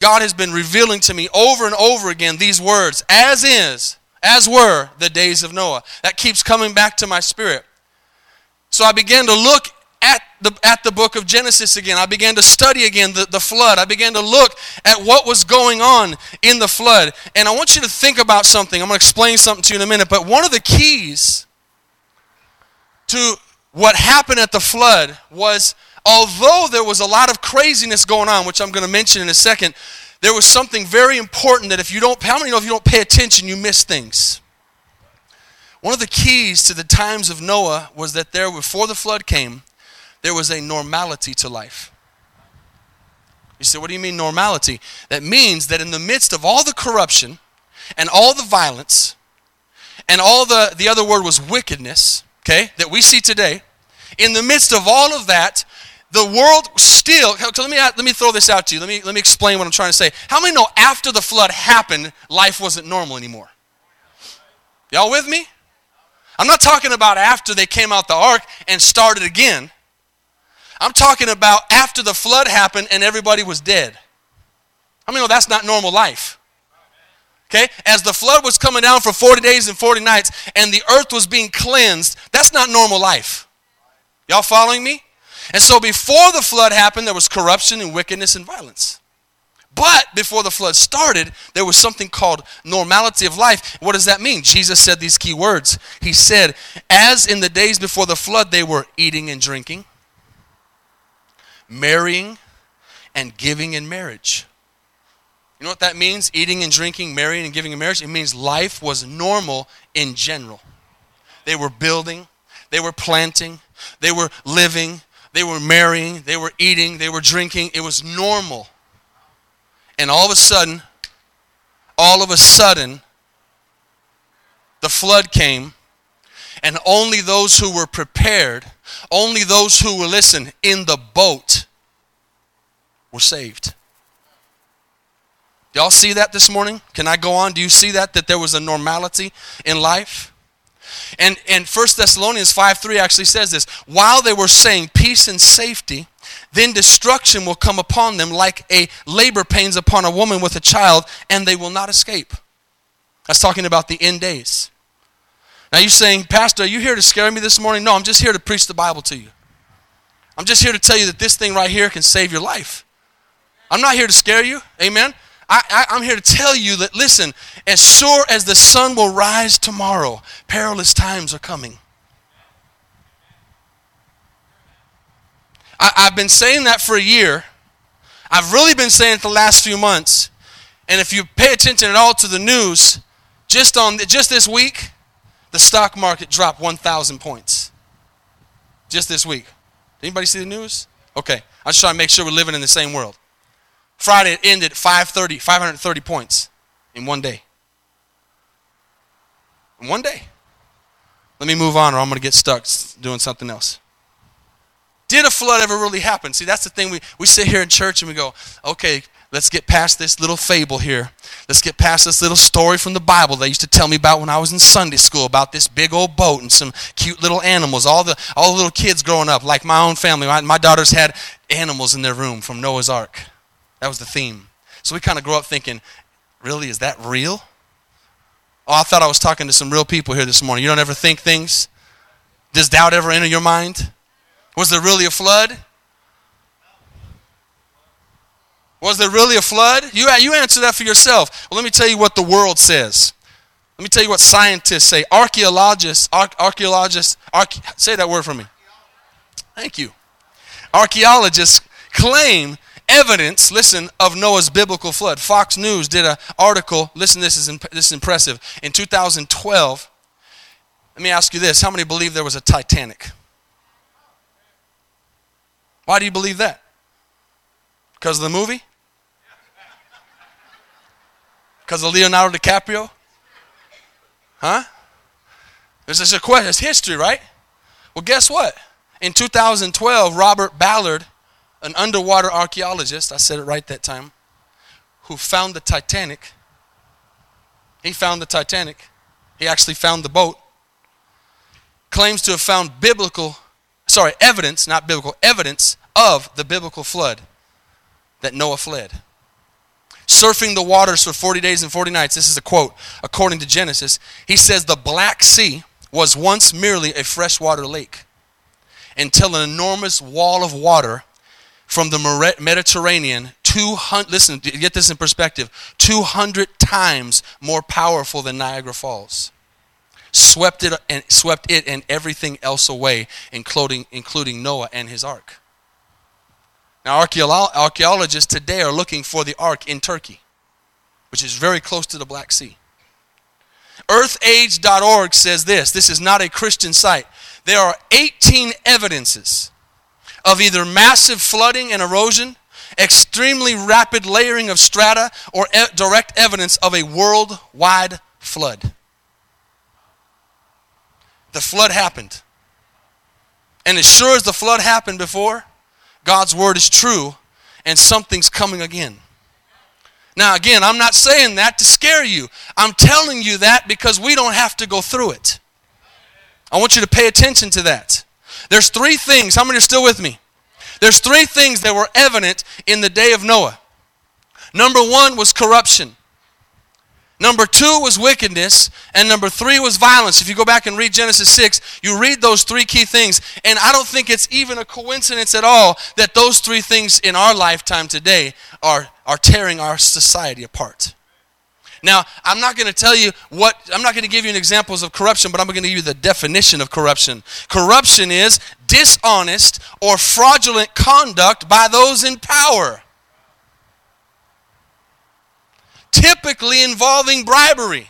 God has been revealing to me over and over again these words, as is, as were the days of Noah. That keeps coming back to my spirit. So I began to look at the, at the book of Genesis again. I began to study again the, the flood. I began to look at what was going on in the flood. And I want you to think about something. I'm going to explain something to you in a minute. But one of the keys to what happened at the flood was although there was a lot of craziness going on, which I'm going to mention in a second, there was something very important that if you don't, how many know if you don't pay attention, you miss things? One of the keys to the times of Noah was that there, before the flood came, there was a normality to life. You say, what do you mean normality? That means that in the midst of all the corruption and all the violence and all the, the other word was wickedness, okay, that we see today, in the midst of all of that, the world still, so let me, let me throw this out to you. Let me, let me explain what I'm trying to say. How many know after the flood happened, life wasn't normal anymore? Y'all with me? I'm not talking about after they came out the ark and started again. I'm talking about after the flood happened and everybody was dead. I mean, no, that's not normal life. Okay? As the flood was coming down for 40 days and 40 nights and the earth was being cleansed, that's not normal life. Y'all following me? And so before the flood happened, there was corruption and wickedness and violence. But before the flood started, there was something called normality of life. What does that mean? Jesus said these key words. He said, As in the days before the flood, they were eating and drinking, marrying, and giving in marriage. You know what that means? Eating and drinking, marrying and giving in marriage? It means life was normal in general. They were building, they were planting, they were living, they were marrying, they were eating, they were drinking. It was normal. And all of a sudden, all of a sudden, the flood came, and only those who were prepared, only those who were, listen, in the boat were saved. Y'all see that this morning? Can I go on? Do you see that? That there was a normality in life? And, and 1 Thessalonians 5 3 actually says this while they were saying peace and safety, then destruction will come upon them like a labor pains upon a woman with a child, and they will not escape. That's talking about the end days. Now you're saying, Pastor, are you here to scare me this morning? No, I'm just here to preach the Bible to you. I'm just here to tell you that this thing right here can save your life. I'm not here to scare you. Amen. I, I, am here to tell you that, listen, as sure as the sun will rise tomorrow, perilous times are coming. I, I've been saying that for a year. I've really been saying it the last few months. And if you pay attention at all to the news, just on just this week, the stock market dropped 1,000 points. Just this week. Anybody see the news? Okay. I'm just trying to make sure we're living in the same world. Friday it ended 530, 530 points in one day. In one day. Let me move on or I'm going to get stuck doing something else. Did a flood ever really happen? See, that's the thing. We, we sit here in church and we go, okay, let's get past this little fable here. Let's get past this little story from the Bible they used to tell me about when I was in Sunday school about this big old boat and some cute little animals. All the, all the little kids growing up, like my own family. My, my daughters had animals in their room from Noah's Ark. That was the theme. So we kind of grow up thinking, really, is that real? Oh, I thought I was talking to some real people here this morning. You don't ever think things? Does doubt ever enter your mind? Was there really a flood? Was there really a flood? You, you answer that for yourself. Well, let me tell you what the world says. Let me tell you what scientists say. Archaeologists, archaeologists, say that word for me. Thank you. Archaeologists claim evidence, listen, of Noah's biblical flood. Fox News did an article. Listen, this is, imp- this is impressive. In 2012, let me ask you this how many believe there was a Titanic? Why do you believe that? Because of the movie? Because of Leonardo DiCaprio? Huh? This is a question. It's history, right? Well, guess what? In 2012, Robert Ballard an underwater archaeologist, I said it right that time, who found the Titanic. He found the Titanic. He actually found the boat. Claims to have found biblical, sorry, evidence, not biblical, evidence of the biblical flood that Noah fled. surfing the waters for 40 days and 40 nights. This is a quote, according to Genesis. He says, The Black Sea was once merely a freshwater lake until an enormous wall of water from the Mediterranean, 200, listen, get this in perspective, 200 times more powerful than Niagara Falls, swept it and, swept it and everything else away, including, including Noah and his ark. Now, archaeologists today are looking for the ark in Turkey, which is very close to the Black Sea. EarthAge.org says this this is not a Christian site. There are 18 evidences of either massive flooding and erosion, extremely rapid layering of strata, or e- direct evidence of a worldwide flood. The flood happened. And as sure as the flood happened before, God's word is true and something's coming again. Now, again, I'm not saying that to scare you. I'm telling you that because we don't have to go through it. I want you to pay attention to that. There's three things. How many are still with me? There's three things that were evident in the day of Noah. Number one was corruption. Number two was wickedness. And number three was violence. If you go back and read Genesis 6, you read those three key things. And I don't think it's even a coincidence at all that those three things in our lifetime today are, are tearing our society apart. Now, I'm not going to tell you what, I'm not going to give you examples of corruption, but I'm going to give you the definition of corruption. Corruption is dishonest or fraudulent conduct by those in power typically involving bribery.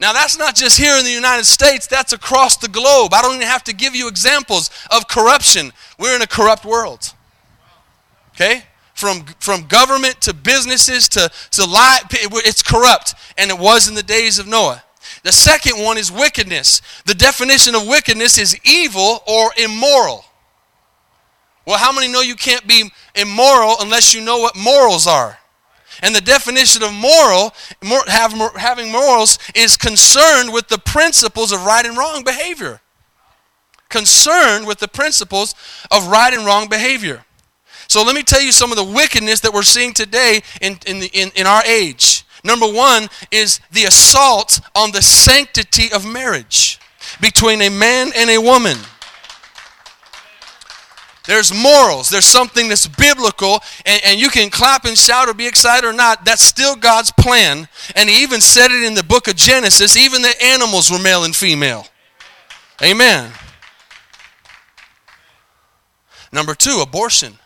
Now, that's not just here in the United States, that's across the globe. I don't even have to give you examples of corruption. We're in a corrupt world. Okay? From, from government to businesses to, to lie, it's corrupt. And it was in the days of Noah. The second one is wickedness. The definition of wickedness is evil or immoral. Well, how many know you can't be immoral unless you know what morals are? And the definition of moral, having morals, is concerned with the principles of right and wrong behavior. Concerned with the principles of right and wrong behavior. So let me tell you some of the wickedness that we're seeing today in, in, the, in, in our age. Number one is the assault on the sanctity of marriage between a man and a woman. There's morals. There's something that's biblical, and, and, you can clap and shout or be excited or not. That's still God's plan. And He even said it in the book of Genesis. Even the animals were male and female. Amen. Number two, abortion.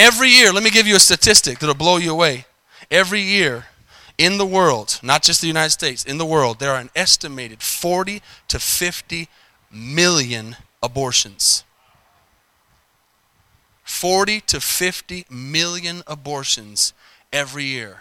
Every year, let me give you a statistic that'll blow you away. Every year in the world, not just the United States, in the world, there are an estimated 40 to 50 million abortions. 40 to 50 million abortions every year.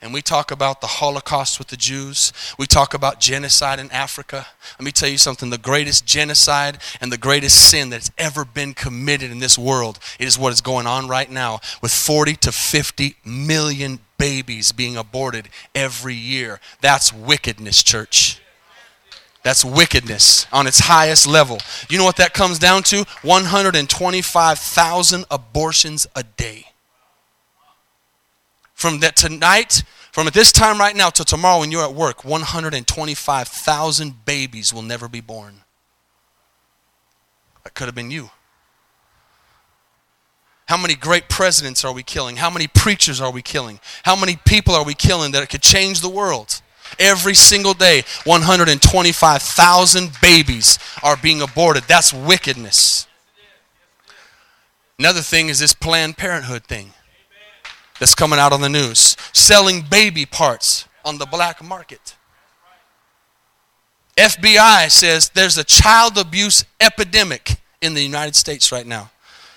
And we talk about the Holocaust with the Jews. We talk about genocide in Africa. Let me tell you something the greatest genocide and the greatest sin that's ever been committed in this world is what is going on right now with 40 to 50 million babies being aborted every year. That's wickedness, church. That's wickedness on its highest level. You know what that comes down to? 125,000 abortions a day. From that tonight, from at this time right now till tomorrow when you're at work, 125,000 babies will never be born. That could have been you. How many great presidents are we killing? How many preachers are we killing? How many people are we killing that could change the world? Every single day, 125,000 babies are being aborted. That's wickedness. Another thing is this Planned Parenthood thing that's coming out on the news selling baby parts on the black market. FBI says there's a child abuse epidemic in the United States right now.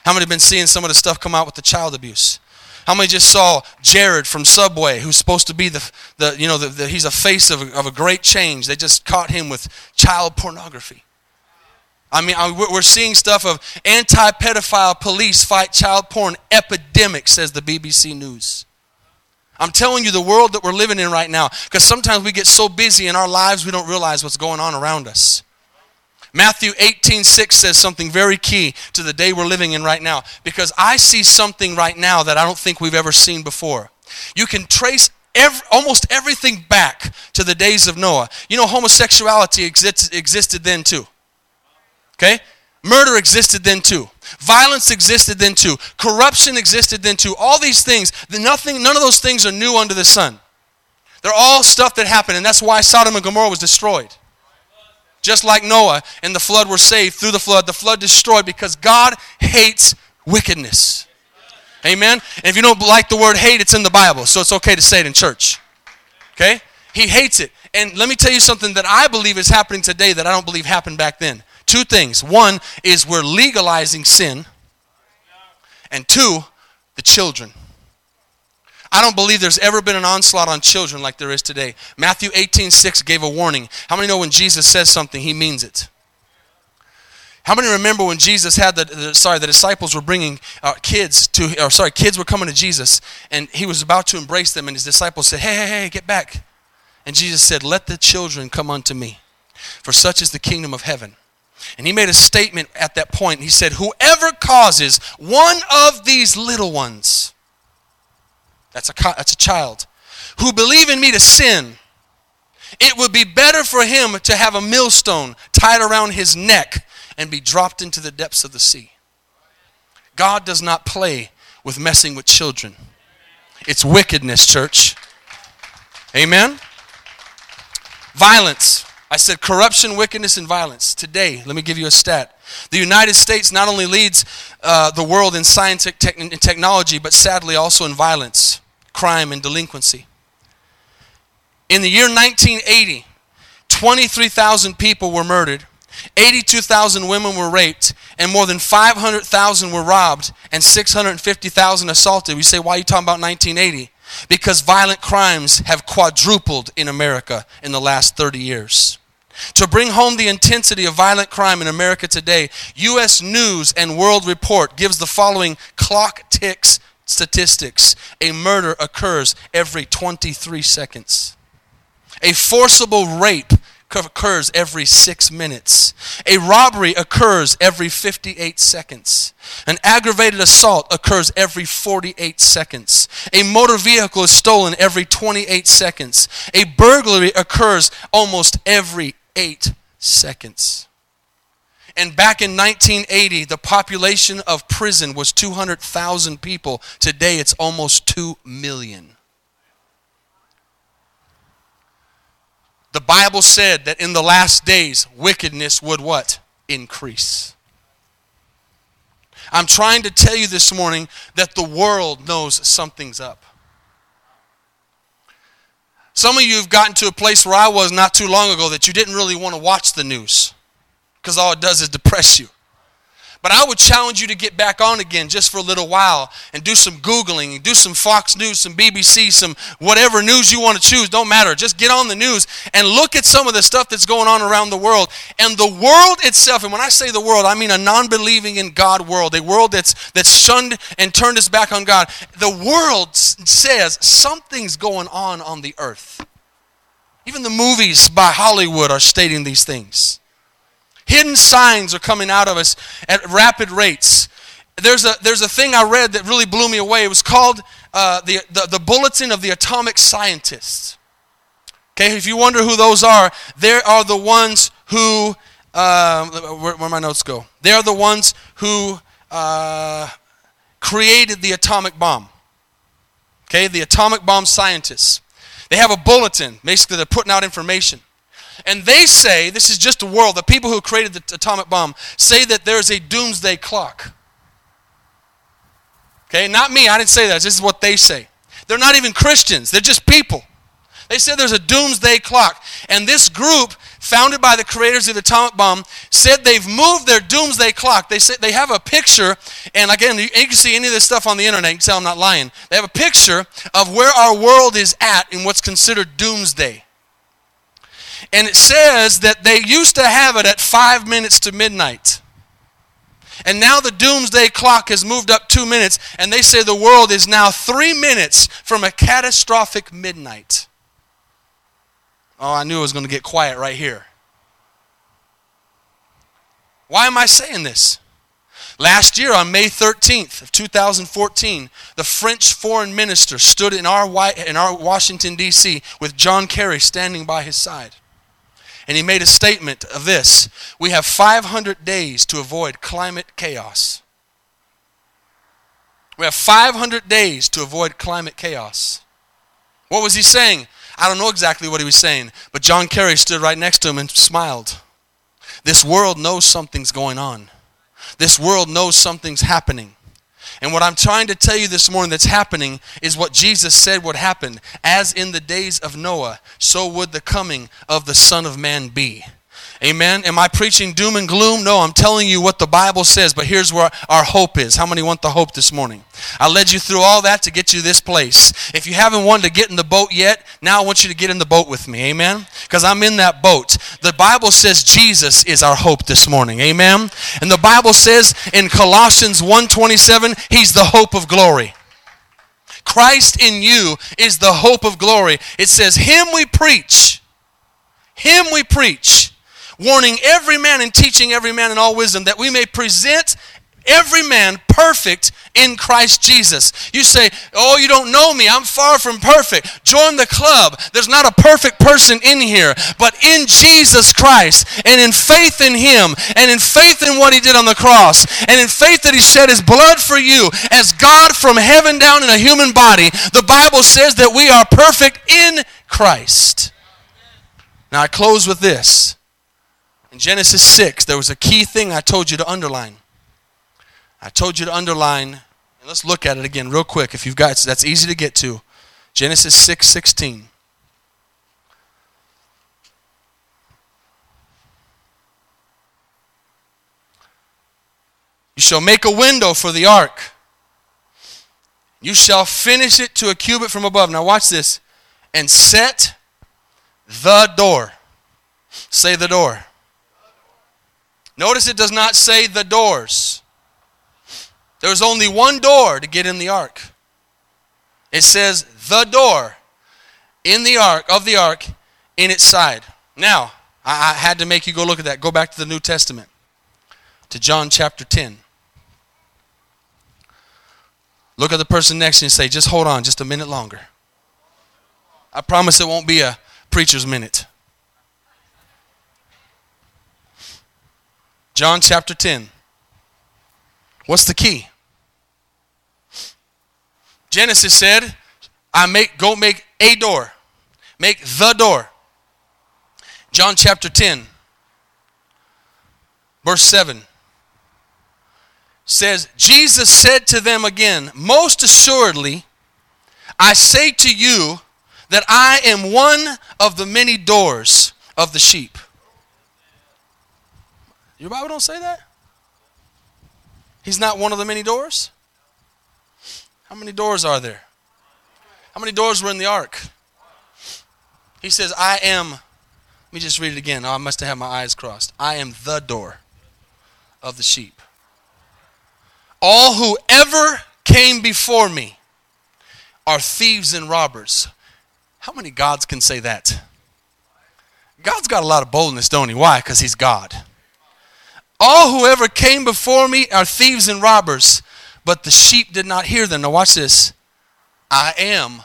How many have been seeing some of the stuff come out with the child abuse? How many just saw Jared from Subway, who's supposed to be the, the you know, the, the, he's a face of of a great change. They just caught him with child pornography. I mean, we're seeing stuff of anti pedophile police fight child porn epidemic, says the BBC News. I'm telling you the world that we're living in right now, because sometimes we get so busy in our lives we don't realize what's going on around us. Matthew 18, 6 says something very key to the day we're living in right now because I see something right now that I don't think we've ever seen before. You can trace every, almost everything back to the days of Noah. You know, homosexuality exist, existed then too. Okay? Murder existed then too. Violence existed then too. Corruption existed then too. All these things, nothing, none of those things are new under the sun. They're all stuff that happened, and that's why Sodom and Gomorrah was destroyed. Just like Noah and the flood were saved through the flood, the flood destroyed because God hates wickedness. Amen? And if you don't like the word hate, it's in the Bible, so it's okay to say it in church. Okay? He hates it. And let me tell you something that I believe is happening today that I don't believe happened back then. Two things. One is we're legalizing sin, and two, the children. I don't believe there's ever been an onslaught on children like there is today. Matthew 18, 6 gave a warning. How many know when Jesus says something, he means it? How many remember when Jesus had the, the sorry, the disciples were bringing uh, kids to, or sorry, kids were coming to Jesus, and he was about to embrace them, and his disciples said, Hey, hey, hey, get back. And Jesus said, Let the children come unto me, for such is the kingdom of heaven. And he made a statement at that point. He said, Whoever causes one of these little ones, that's a, that's a child, who believe in me to sin, it would be better for him to have a millstone tied around his neck and be dropped into the depths of the sea. God does not play with messing with children. It's wickedness, church. Amen? Violence. I said corruption, wickedness, and violence. Today, let me give you a stat. The United States not only leads uh, the world in science and technology, but sadly also in violence, crime, and delinquency. In the year 1980, 23,000 people were murdered, 82,000 women were raped, and more than 500,000 were robbed, and 650,000 assaulted. We say, why are you talking about 1980? Because violent crimes have quadrupled in America in the last 30 years. To bring home the intensity of violent crime in America today, U.S. News and World Report gives the following clock ticks statistics. A murder occurs every 23 seconds. A forcible rape occurs every six minutes. A robbery occurs every 58 seconds. An aggravated assault occurs every 48 seconds. A motor vehicle is stolen every 28 seconds. A burglary occurs almost every eight seconds. And back in 1980, the population of prison was 200,000 people. Today, it's almost 2 million. The Bible said that in the last days, wickedness would what? Increase. I'm trying to tell you this morning that the world knows something's up. Some of you have gotten to a place where I was not too long ago that you didn't really want to watch the news because all it does is depress you. But I would challenge you to get back on again just for a little while and do some Googling and do some Fox News, some BBC, some whatever news you want to choose. Don't matter. Just get on the news and look at some of the stuff that's going on around the world. And the world itself, and when I say the world, I mean a non believing in God world, a world that's, that's shunned and turned its back on God. The world says something's going on on the earth. Even the movies by Hollywood are stating these things. Hidden signs are coming out of us at rapid rates. There's a, there's a thing I read that really blew me away. It was called uh, the, the, the Bulletin of the Atomic Scientists. Okay, if you wonder who those are, they are the ones who, uh, where, where my notes go? They are the ones who uh, created the atomic bomb. Okay, the atomic bomb scientists. They have a bulletin. Basically, they're putting out information. And they say, this is just a world, the people who created the atomic bomb say that there's a doomsday clock. Okay, not me, I didn't say that. This is what they say. They're not even Christians, they're just people. They said there's a doomsday clock. And this group, founded by the creators of the atomic bomb, said they've moved their doomsday clock. They said they have a picture, and again, you can see any of this stuff on the internet. You can tell I'm not lying. They have a picture of where our world is at in what's considered doomsday. And it says that they used to have it at five minutes to midnight. And now the doomsday clock has moved up two minutes, and they say the world is now three minutes from a catastrophic midnight. Oh, I knew it was going to get quiet right here. Why am I saying this? Last year on May 13th of 2014, the French foreign minister stood in our, in our Washington, D.C. with John Kerry standing by his side. And he made a statement of this We have 500 days to avoid climate chaos. We have 500 days to avoid climate chaos. What was he saying? I don't know exactly what he was saying, but John Kerry stood right next to him and smiled. This world knows something's going on. This world knows something's happening. And what I'm trying to tell you this morning that's happening is what Jesus said would happen. As in the days of Noah, so would the coming of the Son of Man be. Amen. Am I preaching doom and gloom? No, I'm telling you what the Bible says, but here's where our hope is. How many want the hope this morning? I led you through all that to get you this place. If you haven't wanted to get in the boat yet, now I want you to get in the boat with me. Amen. Because I'm in that boat. The Bible says Jesus is our hope this morning. Amen. And the Bible says in Colossians 1:27, he's the hope of glory. Christ in you is the hope of glory. It says, Him we preach. Him we preach warning every man and teaching every man in all wisdom, that we may present every man perfect in Christ Jesus. You say, Oh, you don't know me. I'm far from perfect. Join the club. There's not a perfect person in here, but in Jesus Christ and in faith in Him and in faith in what He did on the cross and in faith that He shed His blood for you as God from heaven down in a human body, the Bible says that we are perfect in Christ. Now I close with this. In Genesis 6, there was a key thing I told you to underline. I told you to underline, and let's look at it again real quick if you've got that's easy to get to. Genesis 6 16. You shall make a window for the ark. You shall finish it to a cubit from above. Now, watch this. And set the door. Say the door. Notice it does not say the doors. There was only one door to get in the ark. It says the door in the ark of the ark in its side. Now, I, I had to make you go look at that. Go back to the New Testament to John chapter 10. Look at the person next to you and say, just hold on just a minute longer. I promise it won't be a preacher's minute. John chapter 10. What's the key? Genesis said, I make go make a door. Make the door. John chapter 10 verse 7 says Jesus said to them again, most assuredly I say to you that I am one of the many doors of the sheep. Your Bible don't say that? He's not one of the many doors? How many doors are there? How many doors were in the ark? He says, I am, let me just read it again. Oh, I must have had my eyes crossed. I am the door of the sheep. All who ever came before me are thieves and robbers. How many gods can say that? God's got a lot of boldness, don't he? Why? Because he's God. All who ever came before me are thieves and robbers, but the sheep did not hear them. Now, watch this. I am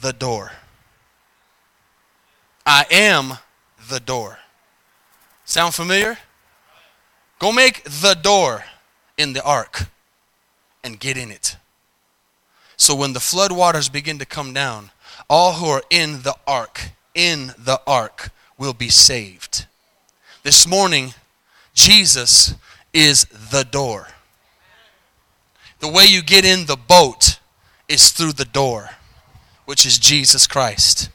the door. I am the door. Sound familiar? Go make the door in the ark and get in it. So when the flood waters begin to come down, all who are in the ark, in the ark, will be saved. This morning, Jesus is the door. The way you get in the boat is through the door, which is Jesus Christ.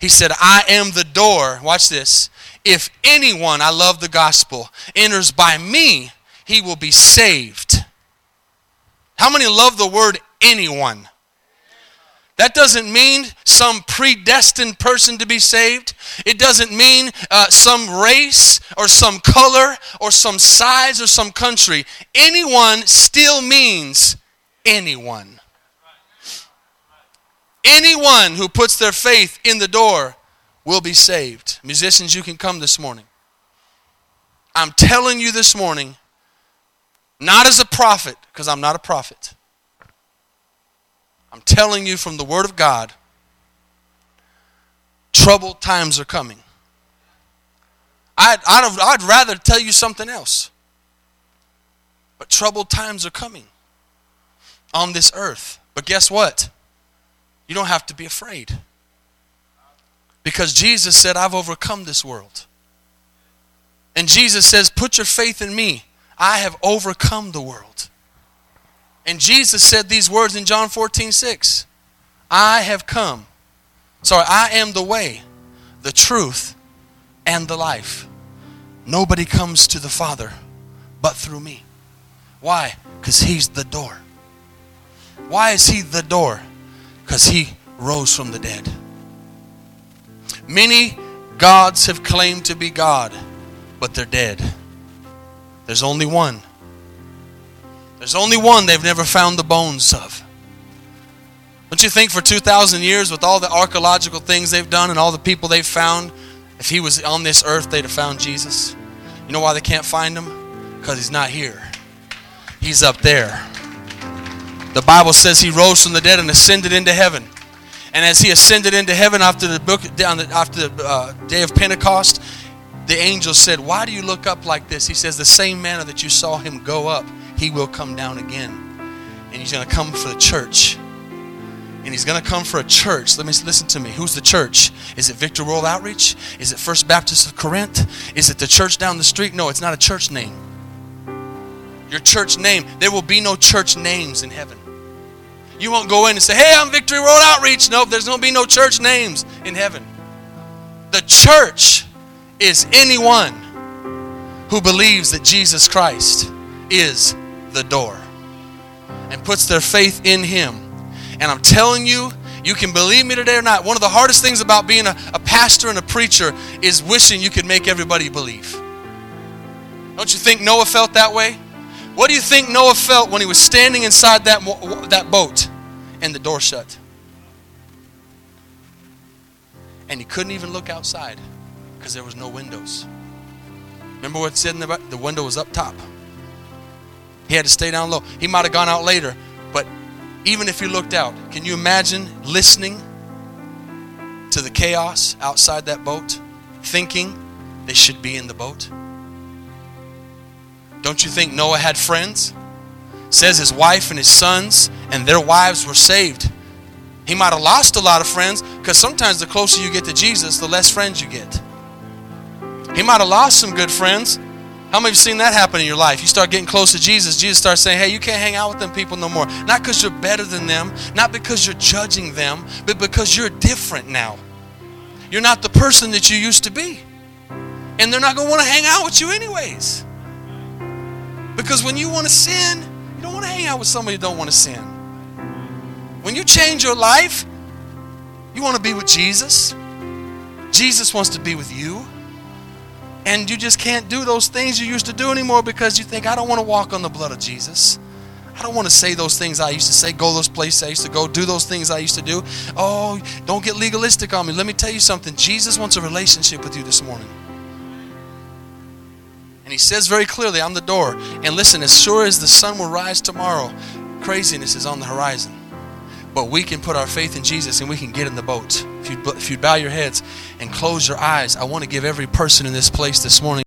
He said, I am the door. Watch this. If anyone, I love the gospel, enters by me, he will be saved. How many love the word anyone? That doesn't mean some predestined person to be saved. It doesn't mean uh, some race or some color or some size or some country. Anyone still means anyone. Anyone who puts their faith in the door will be saved. Musicians, you can come this morning. I'm telling you this morning, not as a prophet, because I'm not a prophet. I'm telling you from the Word of God, troubled times are coming. I'd, I'd, I'd rather tell you something else. But troubled times are coming on this earth. But guess what? You don't have to be afraid. Because Jesus said, I've overcome this world. And Jesus says, Put your faith in me. I have overcome the world. And Jesus said these words in John 14, 6. I have come. Sorry, I am the way, the truth, and the life. Nobody comes to the Father but through me. Why? Because He's the door. Why is He the door? Because He rose from the dead. Many gods have claimed to be God, but they're dead. There's only one. There's only one they've never found the bones of. Don't you think for 2,000 years, with all the archaeological things they've done and all the people they've found, if he was on this earth, they'd have found Jesus? You know why they can't find him? Because he's not here. He's up there. The Bible says he rose from the dead and ascended into heaven. And as he ascended into heaven after the book, after the uh, day of Pentecost, the angel said, Why do you look up like this? He says, The same manner that you saw him go up, he will come down again. And he's going to come for the church. And he's going to come for a church. Let me listen to me. Who's the church? Is it Victor World Outreach? Is it First Baptist of Corinth? Is it the church down the street? No, it's not a church name. Your church name. There will be no church names in heaven. You won't go in and say, hey, I'm Victory Road Outreach. Nope, there's going to be no church names in heaven. The church is anyone who believes that Jesus Christ is the door and puts their faith in Him. And I'm telling you, you can believe me today or not. One of the hardest things about being a, a pastor and a preacher is wishing you could make everybody believe. Don't you think Noah felt that way? What do you think Noah felt when he was standing inside that, that boat? and the door shut. And he couldn't even look outside because there was no windows. Remember what it said in the the window was up top. He had to stay down low. He might have gone out later, but even if he looked out, can you imagine listening to the chaos outside that boat, thinking they should be in the boat? Don't you think Noah had friends? says his wife and his sons and their wives were saved. He might have lost a lot of friends because sometimes the closer you get to Jesus, the less friends you get. He might have lost some good friends. How many of you seen that happen in your life? You start getting close to Jesus, Jesus starts saying, Hey, you can't hang out with them people no more. Not because you're better than them, not because you're judging them, but because you're different now. You're not the person that you used to be. And they're not going to want to hang out with you, anyways. Because when you want to sin, you don't want to hang out with somebody who don't want to sin. When you change your life, you want to be with Jesus. Jesus wants to be with you. And you just can't do those things you used to do anymore because you think, I don't want to walk on the blood of Jesus. I don't want to say those things I used to say, go those places I used to go, do those things I used to do. Oh, don't get legalistic on me. Let me tell you something. Jesus wants a relationship with you this morning. And he says very clearly, I'm the door. And listen, as sure as the sun will rise tomorrow, craziness is on the horizon. But we can put our faith in Jesus and we can get in the boat. If you if you bow your heads and close your eyes, I want to give every person in this place this morning